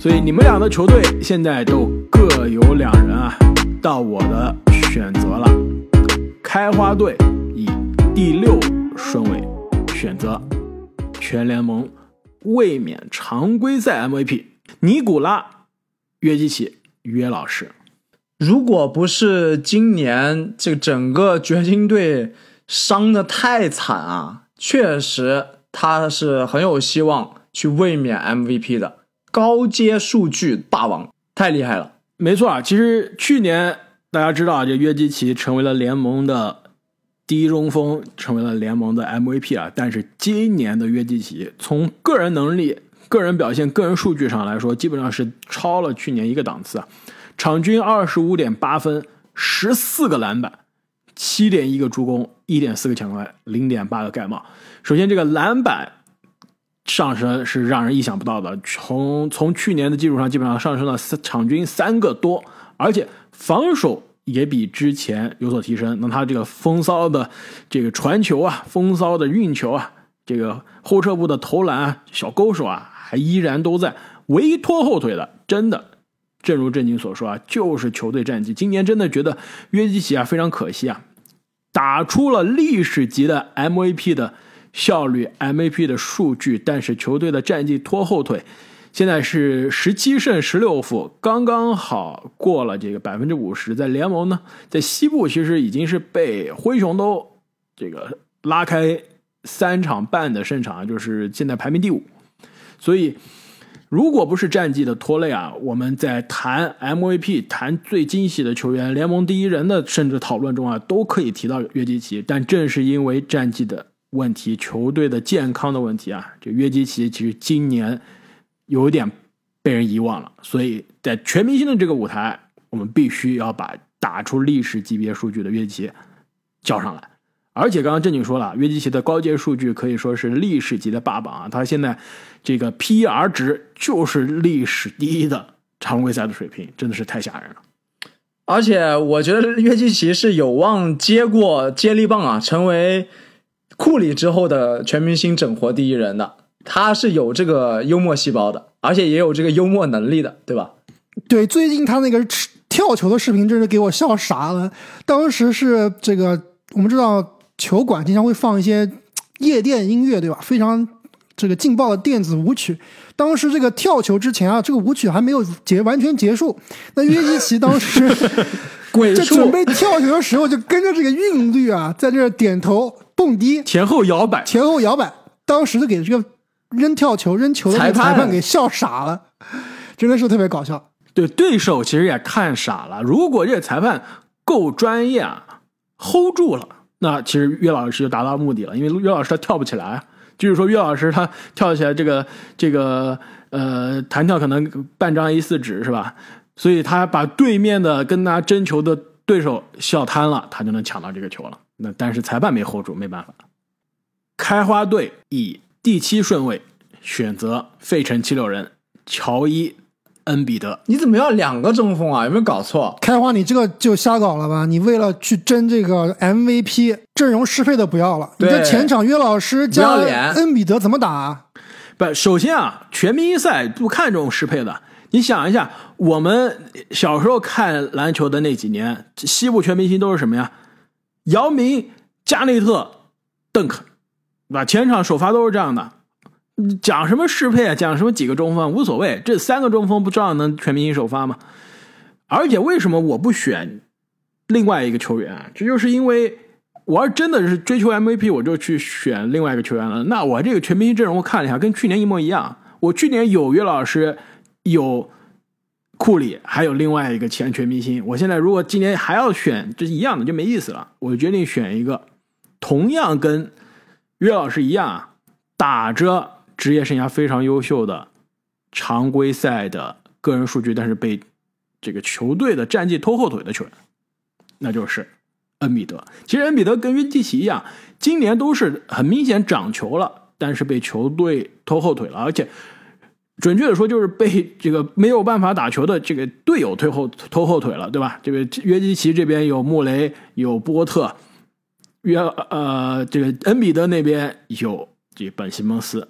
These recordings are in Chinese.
所以你们俩的球队现在都各有两人啊，到我的选择了。开花队以第六顺位选择全联盟卫冕常规赛 MVP 尼古拉约基奇约老师。如果不是今年这个整个掘金队伤的太惨啊，确实他是很有希望去卫冕 MVP 的。高阶数据霸王太厉害了，没错啊。其实去年大家知道啊，这约基奇成为了联盟的第一中锋，成为了联盟的 MVP 啊。但是今年的约基奇从个人能力、个人表现、个人数据上来说，基本上是超了去年一个档次啊。场均二十五点八分，十四个篮板，七点一个助攻，一点四个抢断，零点八个盖帽。首先，这个篮板上升是让人意想不到的，从从去年的基础上，基本上上升了场均三个多，而且防守也比之前有所提升。那他这个风骚的这个传球啊，风骚的运球啊，这个后撤步的投篮啊，小勾手啊，还依然都在。唯一拖后腿的，真的。正如正经所说啊，就是球队战绩。今年真的觉得约基奇啊非常可惜啊，打出了历史级的 MVP 的效率、MVP 的数据，但是球队的战绩拖后腿。现在是十七胜十六负，刚刚好过了这个百分之五十。在联盟呢，在西部其实已经是被灰熊都这个拉开三场半的胜场，就是现在排名第五，所以。如果不是战绩的拖累啊，我们在谈 MVP、谈最惊喜的球员、联盟第一人的甚至讨论中啊，都可以提到约基奇。但正是因为战绩的问题、球队的健康的问题啊，这约基奇其实今年有点被人遗忘了。所以在全明星的这个舞台，我们必须要把打出历史级别数据的约基奇叫上来。而且刚刚正经说了，约基奇的高阶数据可以说是历史级的霸榜啊！他现在这个 PER 值就是历史第一的常规赛的水平，真的是太吓人了。而且我觉得约基奇是有望接过接力棒啊，成为库里之后的全明星整活第一人的。他是有这个幽默细胞的，而且也有这个幽默能力的，对吧？对，最近他那个跳球的视频真是给我笑傻了。当时是这个，我们知道。球馆经常会放一些夜店音乐，对吧？非常这个劲爆的电子舞曲。当时这个跳球之前啊，这个舞曲还没有结完全结束。那约基奇当时 在准备跳球的时候，就跟着这个韵律啊，在这点头蹦迪，前后摇摆，前后摇摆。当时就给这个扔跳球、扔球的裁判给笑傻了，真的是特别搞笑。对，对手其实也看傻了。如果这个裁判够专业啊，hold 住了。那其实岳老师就达到目的了，因为岳老师他跳不起来，就是说岳老师他跳起来这个这个呃弹跳可能半张 A 四纸是吧？所以他把对面的跟他争球的对手笑瘫了，他就能抢到这个球了。那但是裁判没 hold 住，没办法。开花队以第七顺位选择费城七六人乔伊。恩比德，你怎么要两个中锋啊？有没有搞错？开花，你这个就瞎搞了吧？你为了去争这个 MVP，阵容适配的不要了。你这前场约老师加恩比德怎么打？不，首先啊，全明星赛不看重适配的。你想一下，我们小时候看篮球的那几年，西部全明星都是什么呀？姚明、加内特、邓肯，对吧？前场首发都是这样的。讲什么适配啊？讲什么几个中锋无所谓，这三个中锋不照样能全明星首发吗？而且为什么我不选另外一个球员？这就是因为我要真的是追求 MVP，我就去选另外一个球员了。那我这个全明星阵容我看了一下，跟去年一模一样。我去年有约老师，有库里，还有另外一个前全明星。我现在如果今年还要选，这一样的就没意思了。我决定选一个同样跟约老师一样打着。职业生涯非常优秀的常规赛的个人数据，但是被这个球队的战绩拖后腿的球员，那就是恩比德。其实恩比德跟约基奇一样，今年都是很明显涨球了，但是被球队拖后腿了，而且准确的说，就是被这个没有办法打球的这个队友推后拖后腿了，对吧？这个约基奇这边有穆雷，有波特，约呃这个恩比德那边有这本西蒙斯。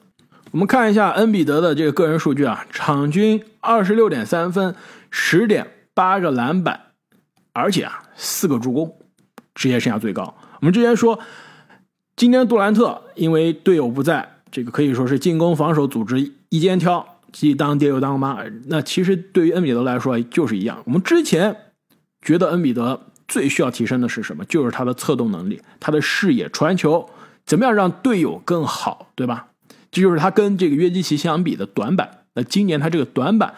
我们看一下恩比德的这个个人数据啊，场均二十六点三分，十点八个篮板，而且啊四个助攻，职业生涯最高。我们之前说，今天杜兰特因为队友不在，这个可以说是进攻防守组织一肩挑，既当爹又当妈。那其实对于恩比德来说就是一样。我们之前觉得恩比德最需要提升的是什么？就是他的策动能力，他的视野、传球，怎么样让队友更好，对吧？这就是他跟这个约基奇相比的短板。那今年他这个短板，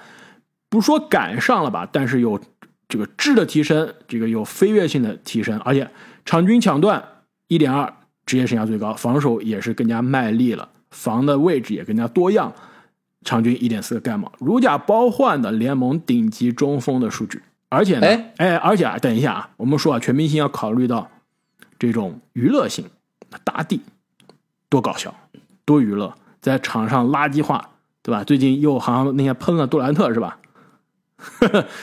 不说赶上了吧，但是有这个质的提升，这个有飞跃性的提升，而且场均抢断一点二，职业生涯最高，防守也是更加卖力了，防的位置也更加多样，场均一点四个盖帽，如假包换的联盟顶级中锋的数据。而且呢，哎，而且啊，等一下啊，我们说啊，全明星要考虑到这种娱乐性，大地多搞笑，多娱乐。在场上垃圾话，对吧？最近又好像那天喷了杜兰特，是吧？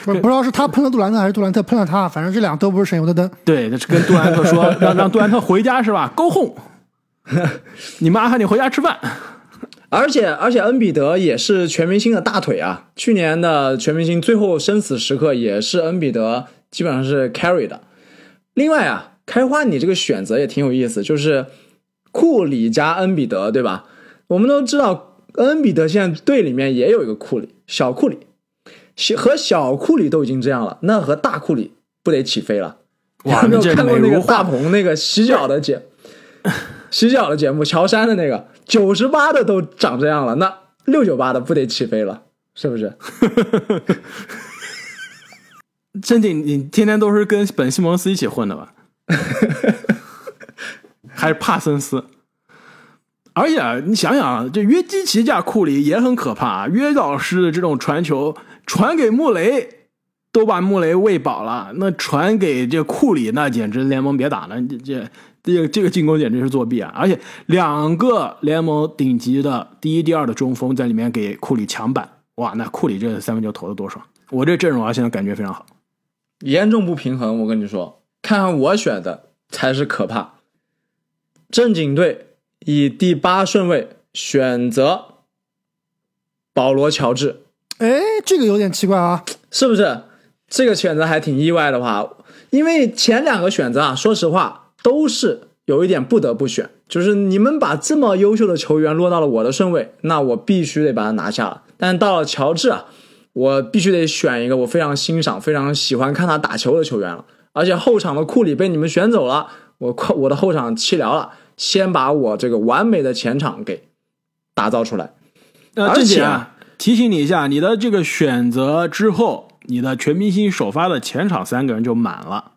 不 不知道是他喷了杜兰特，还是杜兰特喷了他，反正这俩都不是省油的灯。对，那是跟杜兰特说，让让杜兰特回家，是吧？Go home，你妈喊你回家吃饭。而且而且，恩比德也是全明星的大腿啊！去年的全明星最后生死时刻也是恩比德基本上是 carry 的。另外啊，开花你这个选择也挺有意思，就是库里加恩比德，对吧？我们都知道，恩比德现在队里面也有一个库里，小库里，小和小库里都已经这样了，那和大库里不得起飞了？哇，有没有看过那个大鹏那个洗脚的节，洗脚的节目，乔杉的那个九十八的都长这样了，那六九八的不得起飞了？是不是？真的，你天天都是跟本西蒙斯一起混的吧？还是帕森斯？而且你想想，这约基奇加库里也很可怕。约老师的这种传球传给穆雷，都把穆雷喂饱了。那传给这库里，那简直联盟别打了。这这这个这个进攻简直是作弊啊！而且两个联盟顶级的第一、第二的中锋在里面给库里抢板，哇，那库里这三分球投的多爽！我这阵容啊，现在感觉非常好。严重不平衡，我跟你说，看看我选的才是可怕。正经队。以第八顺位选择保罗·乔治，哎，这个有点奇怪啊，是不是？这个选择还挺意外的话，因为前两个选择啊，说实话都是有一点不得不选，就是你们把这么优秀的球员落到了我的顺位，那我必须得把他拿下了。但到了乔治啊，我必须得选一个我非常欣赏、非常喜欢看他打球的球员了。而且后场的库里被你们选走了，我我的后场弃疗了。先把我这个完美的前场给打造出来。而且啊，提醒你一下，你的这个选择之后，你的全明星首发的前场三个人就满了。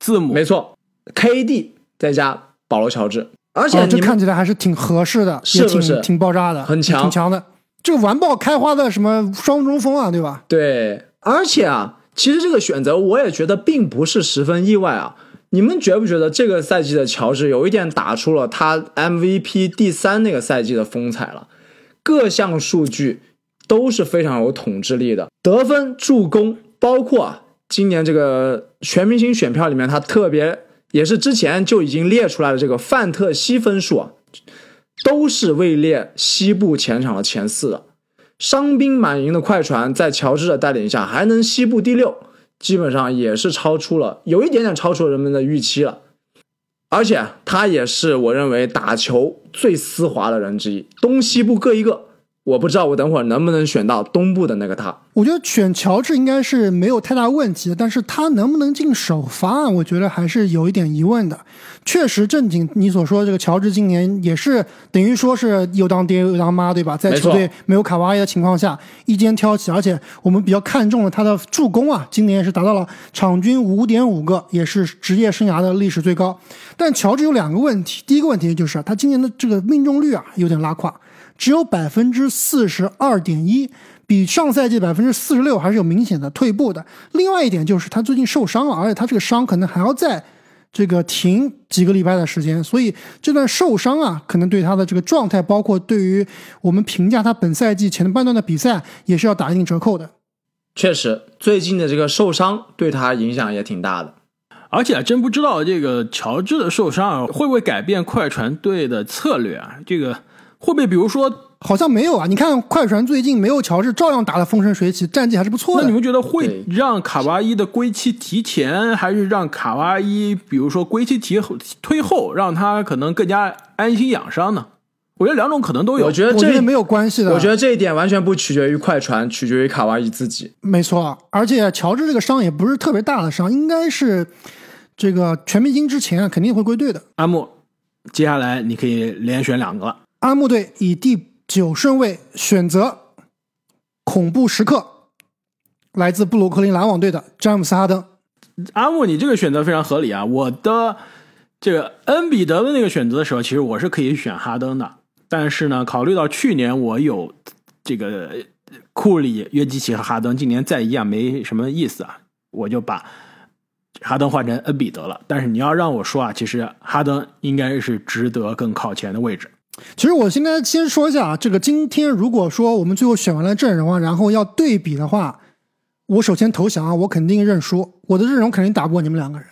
字母没错，KD 再加保罗·乔治，而且这看起来还是挺合适的，是不是？挺爆炸的，很强，挺强的。这个完爆开花的什么双中锋啊，对吧？对，而且啊，其实这个选择我也觉得并不是十分意外啊。你们觉不觉得这个赛季的乔治有一点打出了他 MVP 第三那个赛季的风采了？各项数据都是非常有统治力的，得分、助攻，包括啊，今年这个全明星选票里面，他特别也是之前就已经列出来的这个范特西分数啊，都是位列西部前场的前四的。伤兵满营的快船在乔治的带领下还能西部第六。基本上也是超出了，有一点点超出了人们的预期了，而且他也是我认为打球最丝滑的人之一，东西部各一个。我不知道我等会儿能不能选到东部的那个他。我觉得选乔治应该是没有太大问题的，但是他能不能进首发，我觉得还是有一点疑问的。确实，正经你所说的这个乔治今年也是等于说是又当爹又当妈，对吧？在球队没有卡哇伊的情况下，一肩挑起，而且我们比较看重了他的助攻啊，今年也是达到了场均五点五个，也是职业生涯的历史最高。但乔治有两个问题，第一个问题就是他今年的这个命中率啊有点拉胯。只有百分之四十二点一，比上赛季百分之四十六还是有明显的退步的。另外一点就是他最近受伤了，而且他这个伤可能还要再这个停几个礼拜的时间，所以这段受伤啊，可能对他的这个状态，包括对于我们评价他本赛季前半段的比赛，也是要打一定折扣的。确实，最近的这个受伤对他影响也挺大的。而且真不知道这个乔治的受伤会不会改变快船队的策略啊？这个。会不会比如说好像没有啊。你看快船最近没有乔治，照样打得风生水起，战绩还是不错的。那你们觉得会让卡哇伊的归期提前，还是让卡哇伊，比如说归期提后推后，让他可能更加安心养伤呢？我觉得两种可能都有。我觉得这我觉得没有关系的。我觉得这一点完全不取决于快船，取决于卡哇伊自己。没错，而且乔治这个伤也不是特别大的伤，应该是这个全明星之前啊肯定会归队的。阿木，接下来你可以连选两个了。阿木队以第九顺位选择恐怖时刻，来自布鲁克林篮网队的詹姆斯哈登。阿木，你这个选择非常合理啊！我的这个恩比德的那个选择的时候，其实我是可以选哈登的，但是呢，考虑到去年我有这个库里、约基奇和哈登，今年再一样没什么意思啊，我就把哈登换成恩比德了。但是你要让我说啊，其实哈登应该是值得更靠前的位置。其实我现在先说一下啊，这个今天如果说我们最后选完了阵容啊，然后要对比的话，我首先投降啊，我肯定认输，我的阵容肯定打不过你们两个人。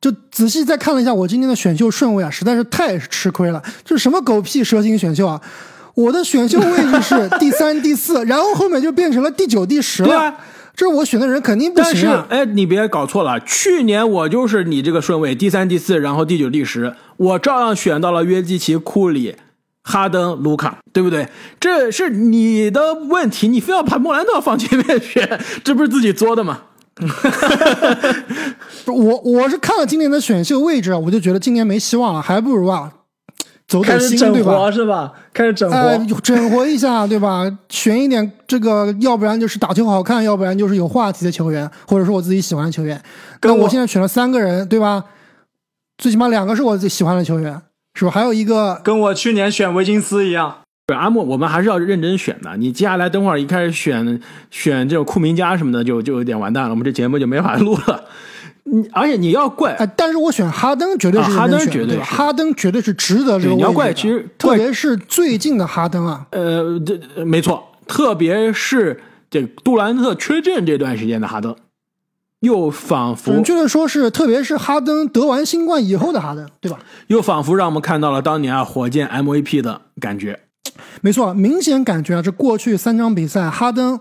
就仔细再看了一下我今天的选秀顺位啊，实在是太吃亏了，这什么狗屁蛇形选秀啊！我的选秀位置是第三、第四，然后后面就变成了第九、第十了。这我选的人肯定不但是行啊！哎，你别搞错了，去年我就是你这个顺位第三、第四，然后第九、第十，我照样选到了约基奇、库里、哈登、卢卡，对不对？这是你的问题，你非要把莫兰特放前面选，这不是自己作的吗？我我是看了今年的选秀位置啊，我就觉得今年没希望了，还不如啊走走心，开始整对吧？活是吧？开始整活。呃，整活一下，对吧？选一点这个，要不然就是打球好看，要不然就是有话题的球员，或者说我自己喜欢的球员。那跟我我现在选了三个人，对吧？最起码两个是我自己喜欢的球员，是吧？还有一个，跟我去年选维金斯一样，对阿莫，我们还是要认真选的。你接下来等会儿一开始选选这种库明加什么的，就就有点完蛋了，我们这节目就没法录了。你而且你要怪哎、但是我选哈登绝对是啊哈登？绝对是哈登绝对是值得这个对你要怪其实特别是最近的哈登啊，呃，这呃没错，特别是这个杜兰特缺阵这段时间的哈登，又仿佛准确的说是，特别是哈登得完新冠以后的哈登，对吧？又仿佛让我们看到了当年啊火箭 MVP 的感觉。没错，明显感觉啊，这过去三场比赛，哈登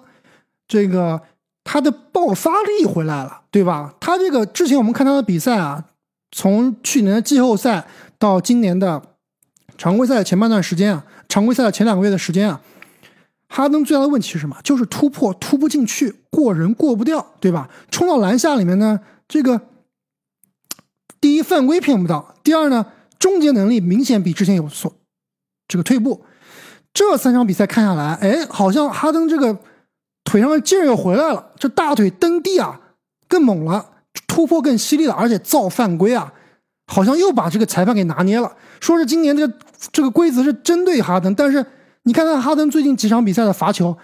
这个他的爆发力回来了，对吧？他这个之前我们看他的比赛啊，从去年的季后赛到今年的常规赛的前半段时间啊，常规赛的前两个月的时间啊，哈登最大的问题是什么？就是突破突不进去，过人过不掉，对吧？冲到篮下里面呢，这个第一犯规骗不到，第二呢，终结能力明显比之前有所这个退步。这三场比赛看下来，哎，好像哈登这个腿上的劲儿又回来了，这大腿蹬地啊更猛了，突破更犀利了，而且造犯规啊，好像又把这个裁判给拿捏了。说是今年这个这个规则是针对哈登，但是你看看哈登最近几场比赛的罚球，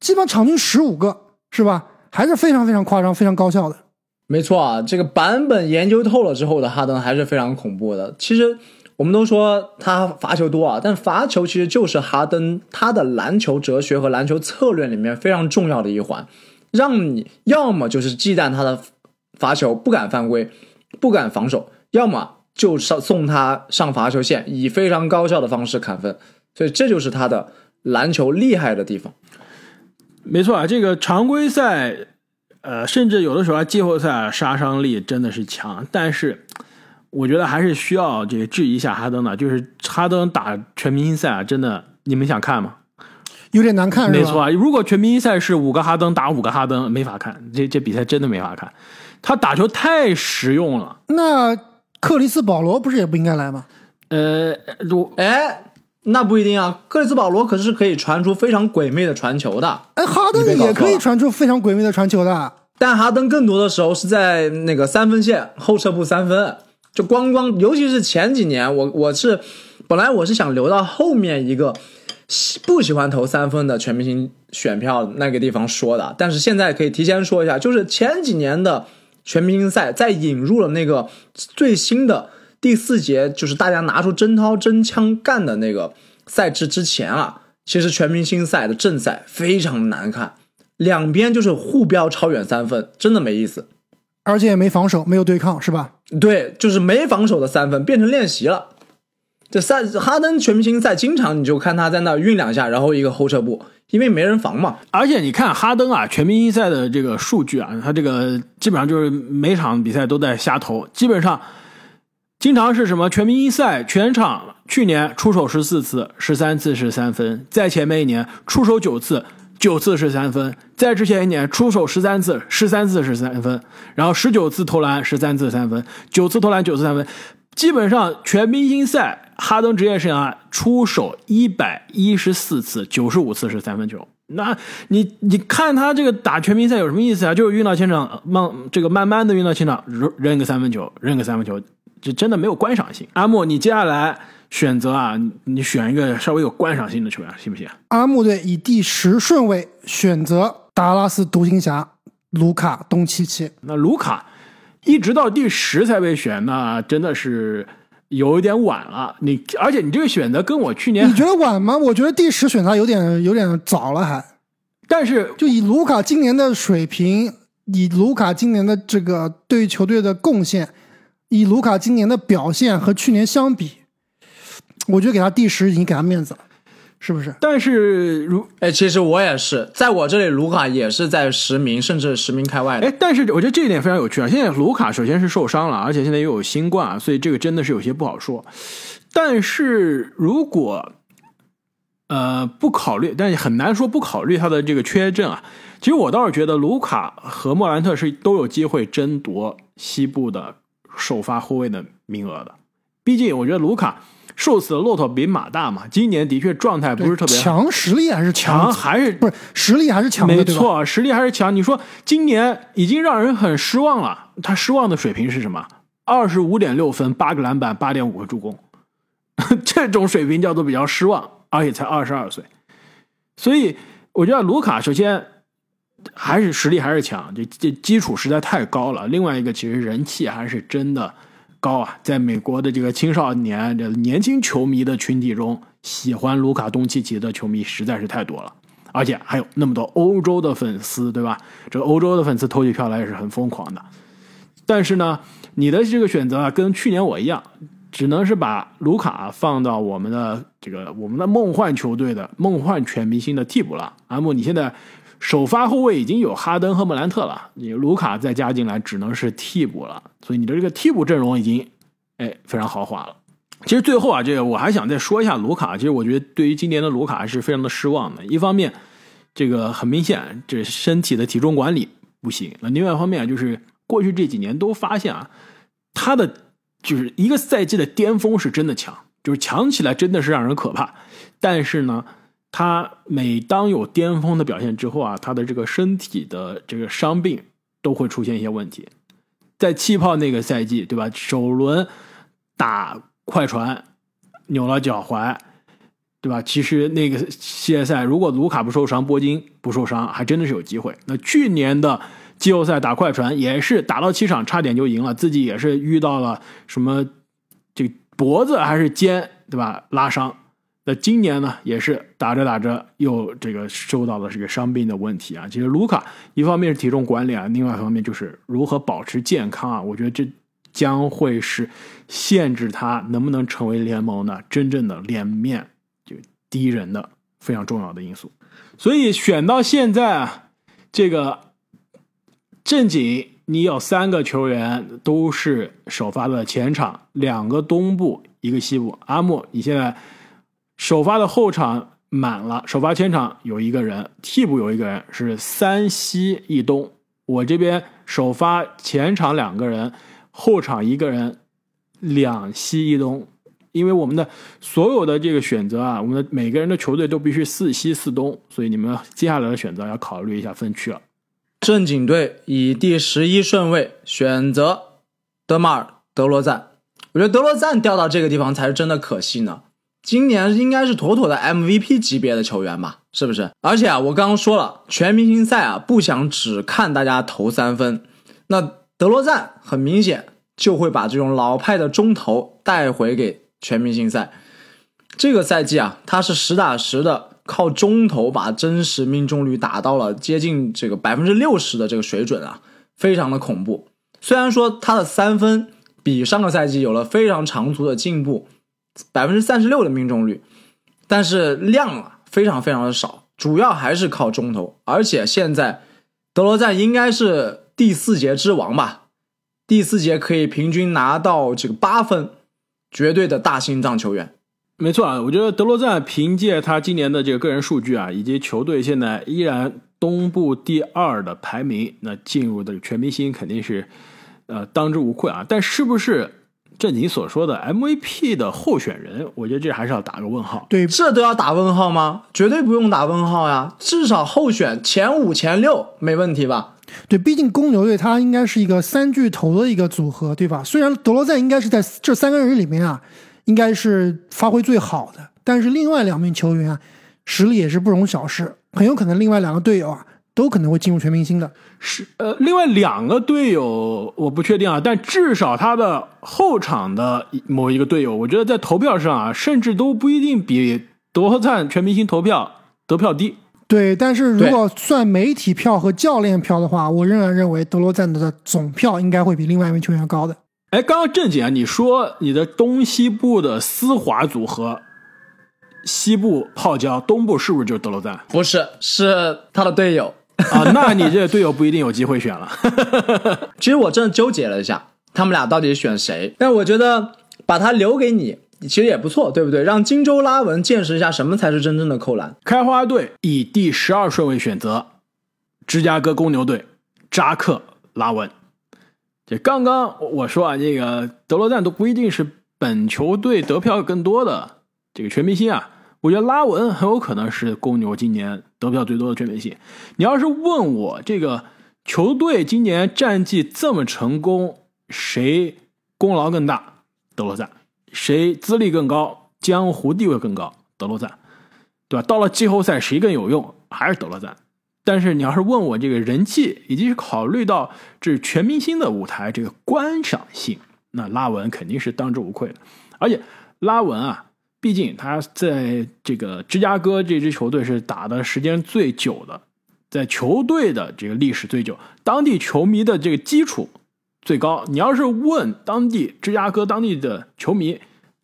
基本上场均十五个，是吧？还是非常非常夸张、非常高效的。没错啊，这个版本研究透了之后的哈登还是非常恐怖的。其实我们都说他罚球多啊，但罚球其实就是哈登他的篮球哲学和篮球策略里面非常重要的一环，让你要么就是忌惮他的罚球，不敢犯规，不敢防守，要么就上送他上罚球线，以非常高效的方式砍分。所以这就是他的篮球厉害的地方。没错啊，这个常规赛，呃，甚至有的时候，季后赛杀伤力真的是强，但是我觉得还是需要这个质疑一下哈登的，就是哈登打全明星赛啊，真的你们想看吗？有点难看，没错啊，如果全明星赛是五个哈登打五个哈登，没法看，这这比赛真的没法看。他打球太实用了，那克里斯保罗不是也不应该来吗？呃，如哎，那不一定啊，克里斯保罗可是可以传出非常鬼魅的传球的。哎，哈登也可以传出非常鬼魅的传球的。但哈登更多的时候是在那个三分线后撤步三分，就光光，尤其是前几年，我我是本来我是想留到后面一个喜不喜欢投三分的全明星选票那个地方说的，但是现在可以提前说一下，就是前几年的全明星赛在引入了那个最新的第四节，就是大家拿出真刀真枪干的那个赛制之前啊，其实全明星赛的正赛非常难看。两边就是互飙超远三分，真的没意思。而且也没防守，没有对抗，是吧？对，就是没防守的三分变成练习了。这赛哈登全明星赛，经常你就看他在那运两下，然后一个后撤步，因为没人防嘛。而且你看哈登啊，全明星赛的这个数据啊，他这个基本上就是每场比赛都在瞎投，基本上经常是什么全明星赛全场去年出手十四次，十三次是三分，在前面一年出手九次，九次是三分，在之前一年出手十三次，十三次是三分，然后十九次投篮，十三次三分，九次投篮，九次三分，基本上全明星赛。哈登职业生涯出手一百一十四次，九十五次是三分球。那你你看他这个打全明星赛有什么意思啊？就是运到前场，慢这个慢慢的运到前场，扔扔个三分球，扔个三分球，这真的没有观赏性。阿莫，你接下来选择啊，你选一个稍微有观赏性的球员，行不行？阿木队以第十顺位选择达拉斯独行侠卢卡东契奇。那卢卡一直到第十才被选，那真的是。有一点晚了，你而且你这个选择跟我去年你觉得晚吗？我觉得第十选他有点有点早了，还。但是就以卢卡今年的水平，以卢卡今年的这个对于球队的贡献，以卢卡今年的表现和去年相比，我觉得给他第十已经给他面子了。是不是？但是如哎，其实我也是，在我这里，卢卡也是在十名甚至十名开外的。哎，但是我觉得这一点非常有趣啊！现在卢卡首先是受伤了，而且现在又有新冠，啊所以这个真的是有些不好说。但是如果呃不考虑，但是很难说不考虑他的这个缺阵啊。其实我倒是觉得卢卡和莫兰特是都有机会争夺西部的首发后卫的名额的。毕竟我觉得卢卡。瘦死的骆驼比马大嘛，今年的确状态不是特别强，实力还是强，还是不是实力还是强，没错，实力还是强。你说今年已经让人很失望了，他失望的水平是什么？二十五点六分，八个篮板，八点五个助攻，这种水平叫做比较失望，而且才二十二岁。所以我觉得卢卡首先还是实力还是强，这这基础实在太高了。另外一个其实人气还是真的。高啊，在美国的这个青少年、这年轻球迷的群体中，喜欢卢卡东契奇的球迷实在是太多了，而且还有那么多欧洲的粉丝，对吧？这个欧洲的粉丝投起票来也是很疯狂的。但是呢，你的这个选择啊，跟去年我一样，只能是把卢卡放到我们的这个我们的梦幻球队的梦幻全明星的替补了。阿木，你现在。首发后卫已经有哈登和莫兰特了，你卢卡再加进来只能是替补了，所以你的这个替补阵容已经，哎，非常豪华了。其实最后啊，这个我还想再说一下卢卡。其实我觉得对于今年的卢卡是非常的失望的。一方面，这个很明显，这身体的体重管理不行；那另外一方面就是过去这几年都发现啊，他的就是一个赛季的巅峰是真的强，就是强起来真的是让人可怕。但是呢。他每当有巅峰的表现之后啊，他的这个身体的这个伤病都会出现一些问题。在气泡那个赛季，对吧？首轮打快船扭了脚踝，对吧？其实那个系列赛，如果卢卡不受伤，波金不受伤，还真的是有机会。那去年的季后赛打快船也是打到七场，差点就赢了，自己也是遇到了什么这脖子还是肩，对吧？拉伤。那今年呢，也是打着打着又这个受到了这个伤病的问题啊。其实卢卡一方面是体重管理啊，另外一方面就是如何保持健康啊。我觉得这将会是限制他能不能成为联盟的真正的脸面就敌人的非常重要的因素。所以选到现在啊，这个正经你有三个球员都是首发的前场，两个东部，一个西部。阿木，你现在。首发的后场满了，首发前场有一个人，替补有一个人，是三西一东。我这边首发前场两个人，后场一个人，两西一东。因为我们的所有的这个选择啊，我们的每个人的球队都必须四西四东，所以你们接下来的选择要考虑一下分区了。正经队以第十一顺位选择德马尔德罗赞，我觉得德罗赞掉到这个地方才是真的可惜呢。今年应该是妥妥的 MVP 级别的球员吧，是不是？而且啊，我刚刚说了，全明星赛啊，不想只看大家投三分，那德罗赞很明显就会把这种老派的中投带回给全明星赛。这个赛季啊，他是实打实的靠中投把真实命中率打到了接近这个百分之六十的这个水准啊，非常的恐怖。虽然说他的三分比上个赛季有了非常长足的进步。百分之三十六的命中率，但是量啊非常非常的少，主要还是靠中投。而且现在德罗赞应该是第四节之王吧，第四节可以平均拿到这个八分，绝对的大心脏球员。没错啊，我觉得德罗赞凭借他今年的这个个人数据啊，以及球队现在依然东部第二的排名，那进入的全明星肯定是呃当之无愧啊。但是不是正经所说的 MVP 的候选人，我觉得这还是要打个问号。对，这都要打问号吗？绝对不用打问号呀，至少候选前五、前六没问题吧？对，毕竟公牛队他应该是一个三巨头的一个组合，对吧？虽然德罗赞应该是在这三个人里面啊，应该是发挥最好的，但是另外两名球员啊，实力也是不容小视，很有可能另外两个队友啊，都可能会进入全明星的。是呃，另外两个队友我不确定啊，但至少他的后场的某一个队友，我觉得在投票上啊，甚至都不一定比德罗赞全明星投票得票低。对，但是如果算媒体票和教练票的话，我仍然认为德罗赞的总票应该会比另外一名球员要高的。哎，刚刚正经啊，你说你的东西部的丝滑组合，西部泡椒，东部是不是就是德罗赞不是，是他的队友。啊？那你这个队友不一定有机会选了。其实我真的纠结了一下，他们俩到底选谁？但我觉得把他留给你，其实也不错，对不对？让金州拉文见识一下什么才是真正的扣篮。开花队以第十二顺位选择芝加哥公牛队扎克拉文。这刚刚我说啊，这个德罗赞都不一定是本球队得票更多的这个全明星啊。我觉得拉文很有可能是公牛今年得票最多的全明星。你要是问我这个球队今年战绩这么成功，谁功劳更大？德罗赞。谁资历更高，江湖地位更高？德罗赞。对吧？到了季后赛谁更有用？还是德罗赞。但是你要是问我这个人气，以及考虑到这全明星的舞台这个观赏性，那拉文肯定是当之无愧的。而且拉文啊，毕竟他在这个芝加哥这支球队是打的时间最久的，在球队的这个历史最久，当地球迷的这个基础最高。你要是问当地芝加哥当地的球迷，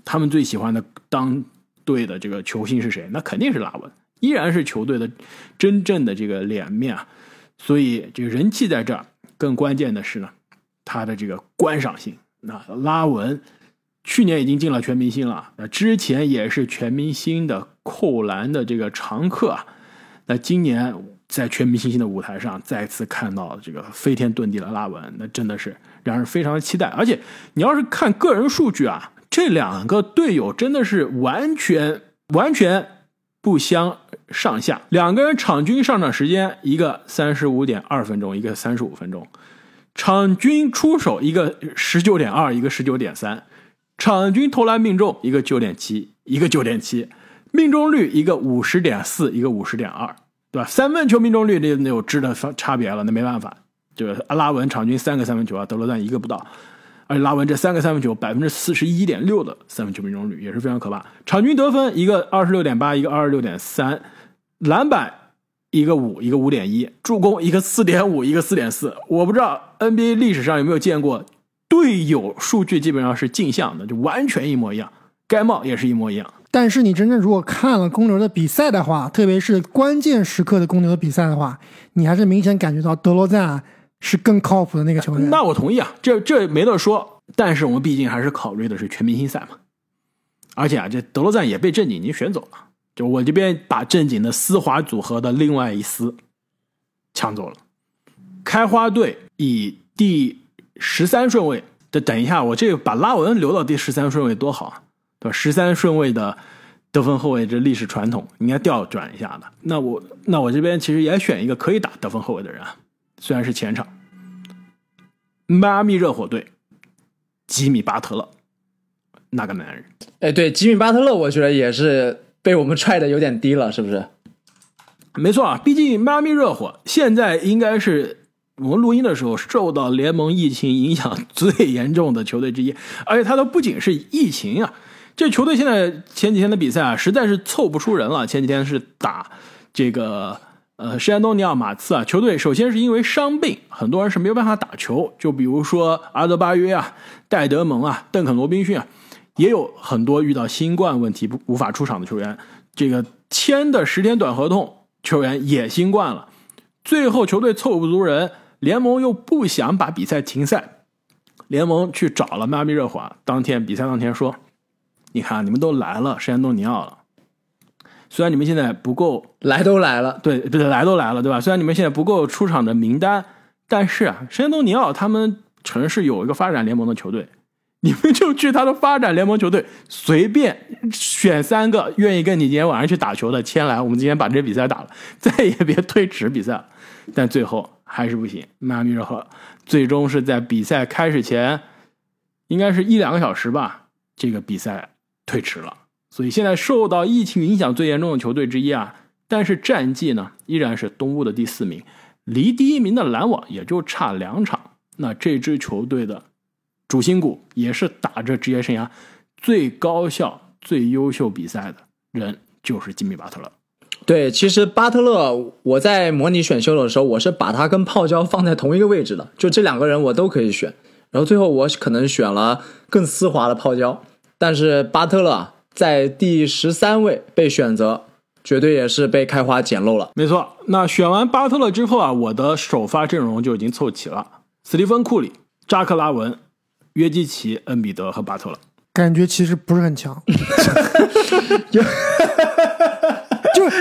他们最喜欢的当队的这个球星是谁？那肯定是拉文，依然是球队的真正的这个脸面啊。所以这个人气在这儿，更关键的是呢，他的这个观赏性。那拉文去年已经进了全明星了，那之前也是全明星的扣篮的这个常客啊。那今年在全明星的舞台上再次看到这个飞天遁地的拉文，那真的是让人非常的期待。而且你要是看个人数据啊，这两个队友真的是完全完全不相上下。两个人场均上场时间，一个三十五点二分钟，一个三十五分钟；场均出手，一个十九点二，一个十九点三；场均投篮命中，一个九点七，一个九点七；命中率一个五十点四，一个五十点二，对吧？三分球命中率那那有质的差别了，那没办法。就是阿拉文场均三个三分球啊，德罗赞一个不到。而且拉文这三个三分球，百分之四十一点六的三分球命中率也是非常可怕。场均得分一个二十六点八，一个二十六点三，篮板一个五，一个五点一，助攻一个四点五，一个四点四。我不知道 NBA 历史上有没有见过队友数据基本上是镜像的，就完全一模一样，盖帽也是一模一样。但是你真正如果看了公牛的比赛的话，特别是关键时刻的公牛的比赛的话，你还是明显感觉到德罗赞啊是更靠谱的那个球员。那我同意啊，这这没得说。但是我们毕竟还是考虑的是全明星赛嘛，而且啊，这德罗赞也被正经已经选走了，就我这边把正经的丝滑组合的另外一丝抢走了。开花队以第十三顺位的，等一下，我这个把拉文留到第十三顺位多好啊，对吧？十三顺位的得分后卫，这历史传统应该调转一下的。那我那我这边其实也选一个可以打得分后卫的人啊，虽然是前场，迈阿密热火队。吉米巴特勒，那个男人，哎，对，吉米巴特勒，我觉得也是被我们踹的有点低了，是不是？没错啊，毕竟迈阿密热火现在应该是我们录音的时候受到联盟疫情影响最严重的球队之一，而且他都不仅是疫情啊，这球队现在前几天的比赛啊，实在是凑不出人了。前几天是打这个呃圣安东尼奥马刺啊，球队首先是因为伤病，很多人是没有办法打球，就比如说阿德巴约啊。戴德蒙啊，邓肯罗宾逊啊，也有很多遇到新冠问题不无法出场的球员，这个签的十天短合同球员也新冠了，最后球队凑不足人，联盟又不想把比赛停赛，联盟去找了迈阿密热火，当天比赛当天说，你看你们都来了圣安东尼奥了，虽然你们现在不够来都来了，对，不对，来都来了，对吧？虽然你们现在不够出场的名单，但是啊，圣安东尼奥他们城市有一个发展联盟的球队，你们就去他的发展联盟球队，随便选三个愿意跟你今天晚上去打球的签来，我们今天把这比赛打了，再也别推迟比赛了。但最后还是不行，迈阿密热火最终是在比赛开始前，应该是一两个小时吧，这个比赛推迟了。所以现在受到疫情影响最严重的球队之一啊，但是战绩呢依然是东部的第四名，离第一名的篮网也就差两场。那这支球队的主心骨也是打着职业生涯最高效、最优秀比赛的人，就是吉米巴特勒。对，其实巴特勒，我在模拟选秀的时候，我是把他跟泡椒放在同一个位置的，就这两个人我都可以选。然后最后我可能选了更丝滑的泡椒，但是巴特勒在第十三位被选择，绝对也是被开花捡漏了。没错，那选完巴特勒之后啊，我的首发阵容就已经凑齐了：斯蒂芬·库里、扎克拉文、约基奇、恩比德和巴特勒。感觉其实不是很强，就 是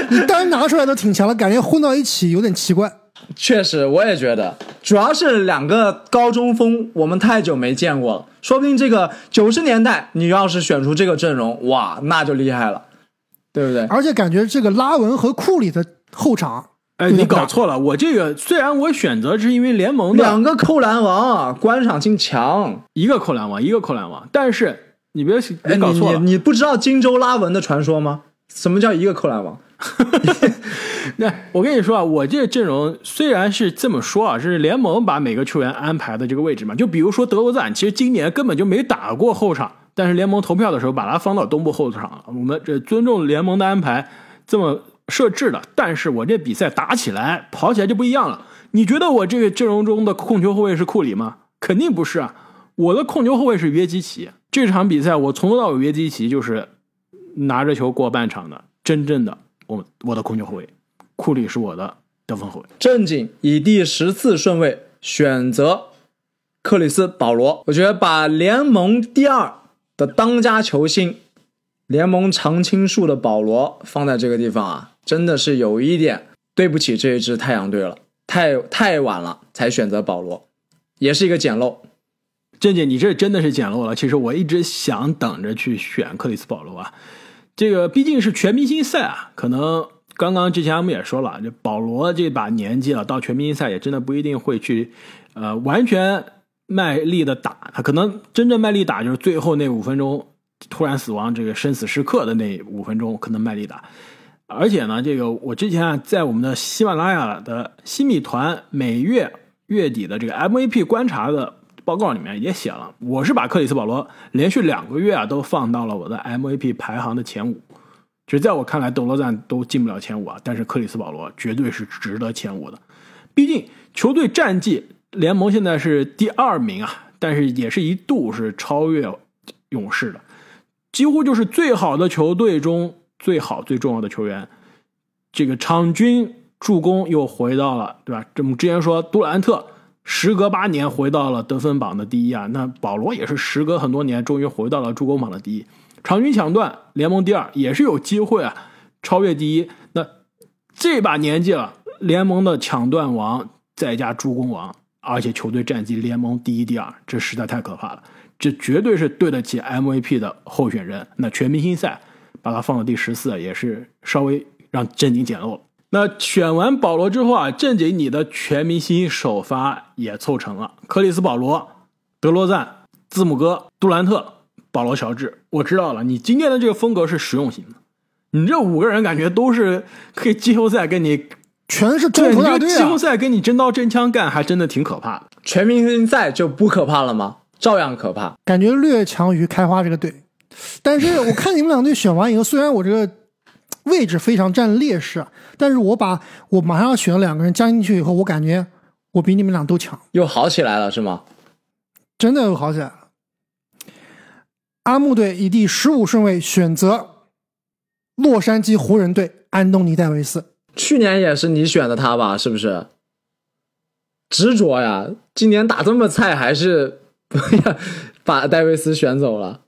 你单拿出来都挺强了，感觉混到一起有点奇怪。确实，我也觉得，主要是两个高中锋，我们太久没见过了。说不定这个九十年代，你要是选出这个阵容，哇，那就厉害了，对不对？而且感觉这个拉文和库里的后场，哎，你搞错了，我这个虽然我选择是因为联盟的两个扣篮王，啊观赏性强，一个扣篮王，一个扣篮王，但是你别哎，你搞错了，你你不知道荆州拉文的传说吗？什么叫一个扣篮王？那我跟你说啊，我这个阵容虽然是这么说啊，是联盟把每个球员安排的这个位置嘛。就比如说德罗赞，其实今年根本就没打过后场，但是联盟投票的时候把他放到东部后场了。我们这尊重联盟的安排，这么设置的。但是我这比赛打起来、跑起来就不一样了。你觉得我这个阵容中的控球后卫是库里吗？肯定不是啊，我的控球后卫是约基奇。这场比赛我从头到尾约基奇就是拿着球过半场的，真正的我我的控球后卫。库里是我的得分后卫，正经以第十次顺位选择克里斯保罗。我觉得把联盟第二的当家球星、联盟常青树的保罗放在这个地方啊，真的是有一点对不起这一支太阳队了。太太晚了才选择保罗，也是一个捡漏。正经，你这真的是捡漏了。其实我一直想等着去选克里斯保罗啊，这个毕竟是全明星赛啊，可能。刚刚之前我们也说了，这保罗这把年纪了，到全明星赛也真的不一定会去，呃，完全卖力的打。他可能真正卖力打就是最后那五分钟突然死亡，这个生死时刻的那五分钟可能卖力打。而且呢，这个我之前啊在我们的喜马拉雅的新米团每月月底的这个 MVP 观察的报告里面也写了，我是把克里斯保罗连续两个月啊都放到了我的 MVP 排行的前五。其实在我看来，德罗赞都进不了前五啊，但是克里斯保罗绝对是值得前五的。毕竟球队战绩，联盟现在是第二名啊，但是也是一度是超越勇士的，几乎就是最好的球队中最好最重要的球员。这个场均助攻又回到了，对吧？这么之前说杜兰特时隔八年回到了得分榜的第一啊，那保罗也是时隔很多年终于回到了助攻榜的第一。场均抢断联盟第二，也是有机会啊，超越第一。那这把年纪了，联盟的抢断王再加助攻王，而且球队战绩联盟第一、第二，这实在太可怕了。这绝对是对得起 MVP 的候选人。那全明星赛把他放到第十四，也是稍微让正经捡漏了。那选完保罗之后啊，正经你的全明星首发也凑成了：克里斯保罗、德罗赞、字母哥、杜兰特。保罗·乔治，我知道了，你今天的这个风格是实用型的，你这五个人感觉都是可以季后赛跟你 全是中国大队啊！季后赛跟你真刀真枪干，还真的挺可怕的。全明星赛就不可怕了吗？照样可怕，感觉略强于开花这个队。但是我看你们两队选完以后，虽然我这个位置非常占劣势，但是我把我马上要选的两个人加进去以后，我感觉我比你们俩都强，又好起来了是吗？真的又好起来了。阿木队以第十五顺位选择洛杉矶湖人队安东尼戴维斯。去年也是你选的他吧？是不是？执着呀！今年打这么菜，还是 把戴维斯选走了。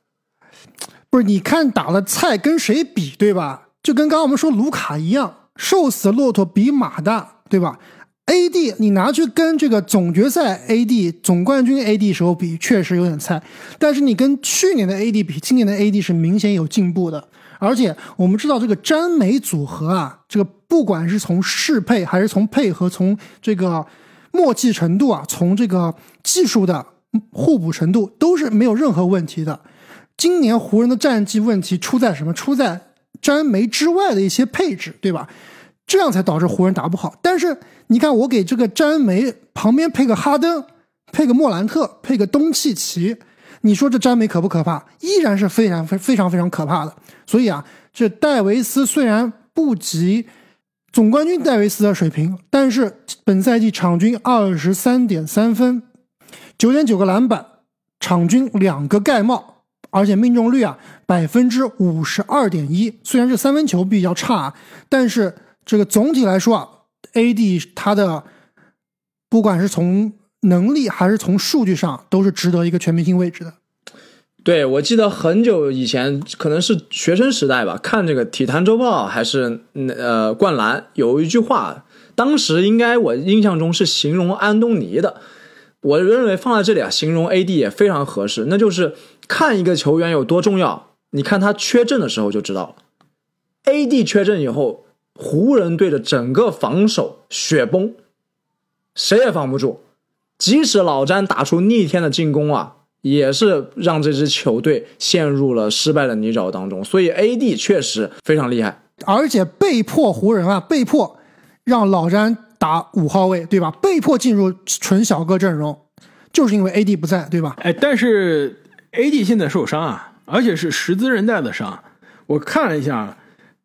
不是，你看打的菜跟谁比，对吧？就跟刚刚我们说卢卡一样，瘦死的骆驼比马大，对吧？AD 你拿去跟这个总决赛 AD 总冠军 AD 时候比，确实有点菜。但是你跟去年的 AD 比，今年的 AD 是明显有进步的。而且我们知道这个詹美组合啊，这个不管是从适配还是从配合，从这个默契程度啊，从这个技术的互补程度，都是没有任何问题的。今年湖人的战绩问题出在什么？出在詹梅之外的一些配置，对吧？这样才导致湖人打不好。但是你看，我给这个詹梅旁边配个哈登，配个莫兰特，配个东契奇，你说这詹梅可不可怕？依然是非常非非常非常可怕的。所以啊，这戴维斯虽然不及总冠军戴维斯的水平，但是本赛季场均二十三点三分，九点九个篮板，场均两个盖帽。而且命中率啊，百分之五十二点一。虽然这三分球比较差，但是这个总体来说啊，AD 他的不管是从能力还是从数据上，都是值得一个全明星位置的。对，我记得很久以前，可能是学生时代吧，看这个《体坛周报》还是呃《灌篮》，有一句话，当时应该我印象中是形容安东尼的。我认为放在这里啊，形容 AD 也非常合适，那就是看一个球员有多重要，你看他缺阵的时候就知道了。AD 缺阵以后，湖人队的整个防守雪崩，谁也防不住。即使老詹打出逆天的进攻啊，也是让这支球队陷入了失败的泥沼当中。所以 AD 确实非常厉害，而且被迫湖人啊，被迫让老詹。打五号位，对吧？被迫进入纯小个阵容，就是因为 AD 不在，对吧？哎，但是 AD 现在受伤啊，而且是十字韧带的伤。我看了一下，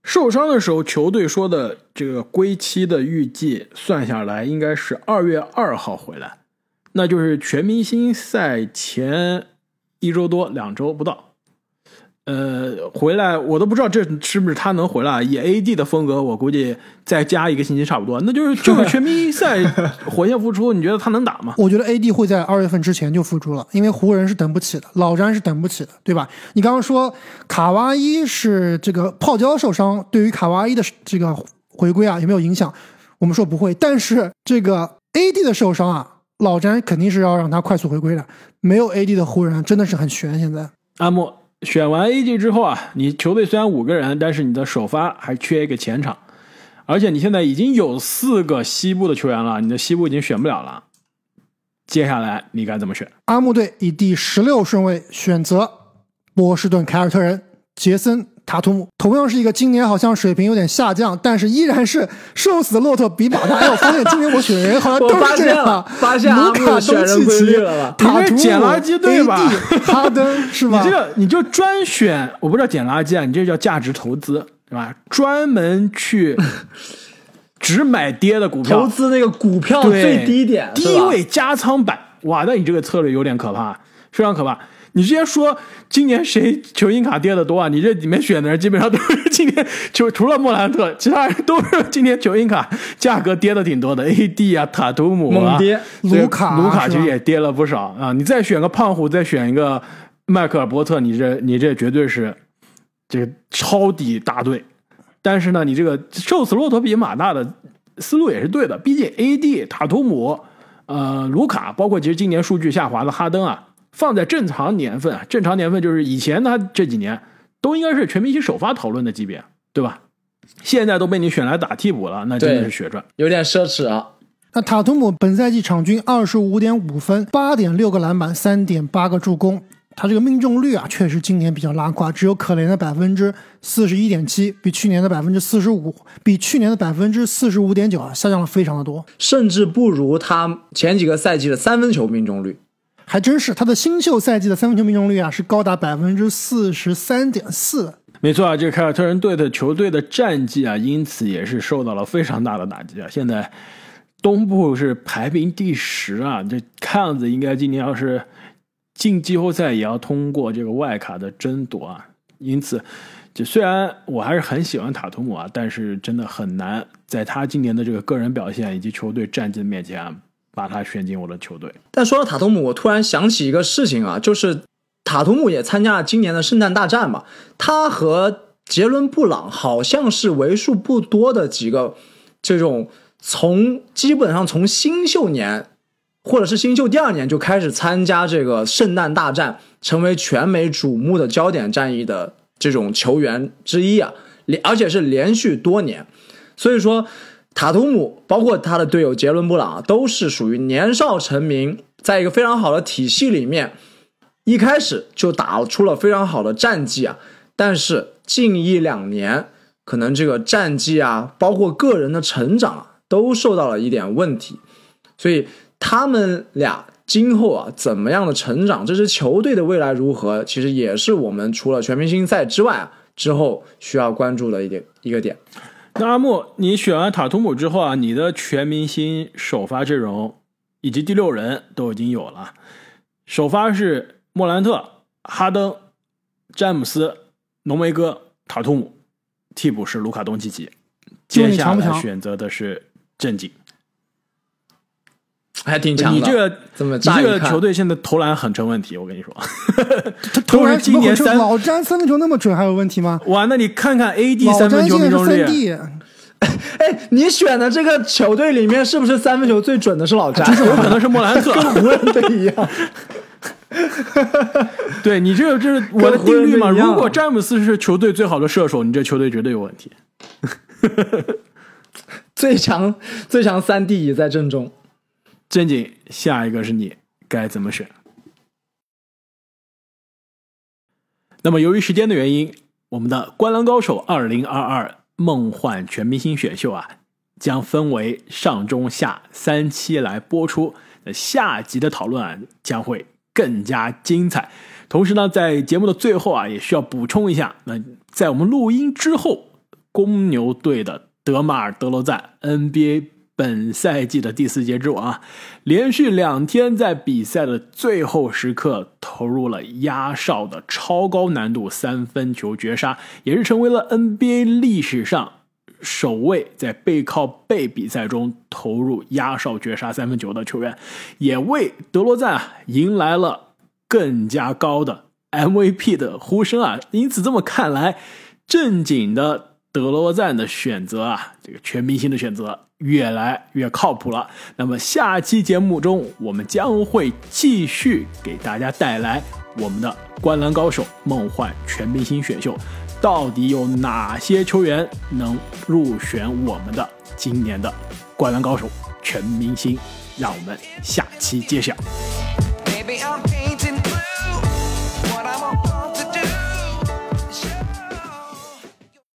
受伤的时候球队说的这个归期的预计算下来应该是二月二号回来，那就是全明星赛前一周多两周不到。呃，回来我都不知道这是不是他能回来。以 AD 的风格，我估计再加一个星期差不多。那就是就是全明星赛 火线复出，你觉得他能打吗？我觉得 AD 会在二月份之前就复出了，因为湖人是等不起的，老詹是等不起的，对吧？你刚刚说卡哇伊是这个泡椒受伤，对于卡哇伊的这个回归啊有没有影响？我们说不会，但是这个 AD 的受伤啊，老詹肯定是要让他快速回归的。没有 AD 的湖人真的是很悬。现在阿莫。选完 AG 之后啊，你球队虽然五个人，但是你的首发还缺一个前场，而且你现在已经有四个西部的球员了，你的西部已经选不了了。接下来你该怎么选？阿木队以第十六顺位选择波士顿凯尔特人杰森。塔图姆同样是一个今年好像水平有点下降，但是依然是瘦死的骆驼比马大。哎，我发现今年我选的人好像 都是这样。发现卢卡选人规律了吧？塔图姆捡垃圾对吧？哈登是吧？你这个你就专选，我不知道捡垃圾啊，你这叫价值投资对吧？专门去只买跌的股票，投资那个股票最低点，低位加仓版。哇，那你这个策略有点可怕，非常可怕。你直接说今年谁球星卡跌的多啊？你这里面选的人基本上都是今年球，除了莫兰特，其他人都是今年球星卡价格跌的挺多的。AD 啊，塔图姆啊，卢卡，卢卡其实也跌了不少啊。你再选个胖虎，再选一个迈克尔波特，你这你这绝对是这个抄底大队。但是呢，你这个瘦死骆驼比马大的思路也是对的。毕竟 AD、塔图姆、呃卢卡，包括其实今年数据下滑的哈登啊。放在正常年份啊，正常年份就是以前他这几年都应该是全明星首发讨论的级别，对吧？现在都被你选来打替补了，那真的是血赚，有点奢侈啊。那塔图姆本赛季场均二十五点五分，八点六个篮板，三点八个助攻，他这个命中率啊，确实今年比较拉胯，只有可怜的百分之四十一点七，比去年的百分之四十五，比去年的百分之四十五点九啊，下降了非常的多，甚至不如他前几个赛季的三分球命中率。还真是，他的新秀赛季的三分球命中率啊是高达百分之四十三点四。没错啊，这凯尔特人队的球队的战绩啊，因此也是受到了非常大的打击啊。现在东部是排名第十啊，这看样子应该今年要是进季后赛也要通过这个外卡的争夺啊。因此，就虽然我还是很喜欢塔图姆啊，但是真的很难在他今年的这个个人表现以及球队战绩的面前啊，把他选进我的球队。但说到塔图姆，我突然想起一个事情啊，就是塔图姆也参加了今年的圣诞大战嘛，他和杰伦布朗好像是为数不多的几个这种从基本上从新秀年或者是新秀第二年就开始参加这个圣诞大战，成为全美瞩目的焦点战役的这种球员之一啊，连而且是连续多年，所以说塔图姆包括他的队友杰伦布朗都是属于年少成名，在一个非常好的体系里面，一开始就打出了非常好的战绩啊，但是近一两年可能这个战绩啊，包括个人的成长啊，都受到了一点问题，所以他们俩今后啊怎么样的成长，这支球队的未来如何，其实也是我们除了全明星赛之外啊之后需要关注的一点一个点。那阿木，你选完塔图姆之后啊，你的全明星首发阵容以及第六人都已经有了。首发是莫兰特、哈登、詹姆斯、浓眉哥、塔图姆，替补是卢卡东契奇。接下来选择的是正经。还挺强的。你这个这么你这个球队现在投篮很成问题，我跟你说。他投篮 今年三老詹三分球那么准还有问题吗？哇，那你看看 AD 三分球命中率 哎，你选的这个球队里面是不是三分球最准的是老詹？有可能是莫兰特。跟湖人队一样。对你这个这是我的定律嘛？如果詹姆斯是球队最好的射手，你这球队绝对有问题。最强最强三 D 也在阵中。正经，下一个是你，该怎么选？那么由于时间的原因，我们的《灌篮高手二零二二梦幻全明星选秀》啊，将分为上中下三期来播出。那下集的讨论啊，将会更加精彩。同时呢，在节目的最后啊，也需要补充一下，那在我们录音之后，公牛队的德马尔·德罗赞 NBA 本赛季的第四节之王啊，连续两天在比赛的最后时刻投入了压哨的超高难度三分球绝杀，也是成为了 NBA 历史上首位在背靠背比赛中投入压哨绝杀三分球的球员，也为德罗赞啊迎来了更加高的 MVP 的呼声啊！因此这么看来，正经的德罗赞的选择啊，这个全明星的选择越来越靠谱了。那么下期节目中，我们将会继续给大家带来我们的《灌篮高手》梦幻全明星选秀，到底有哪些球员能入选我们的今年的《灌篮高手》全明星？让我们下期揭晓。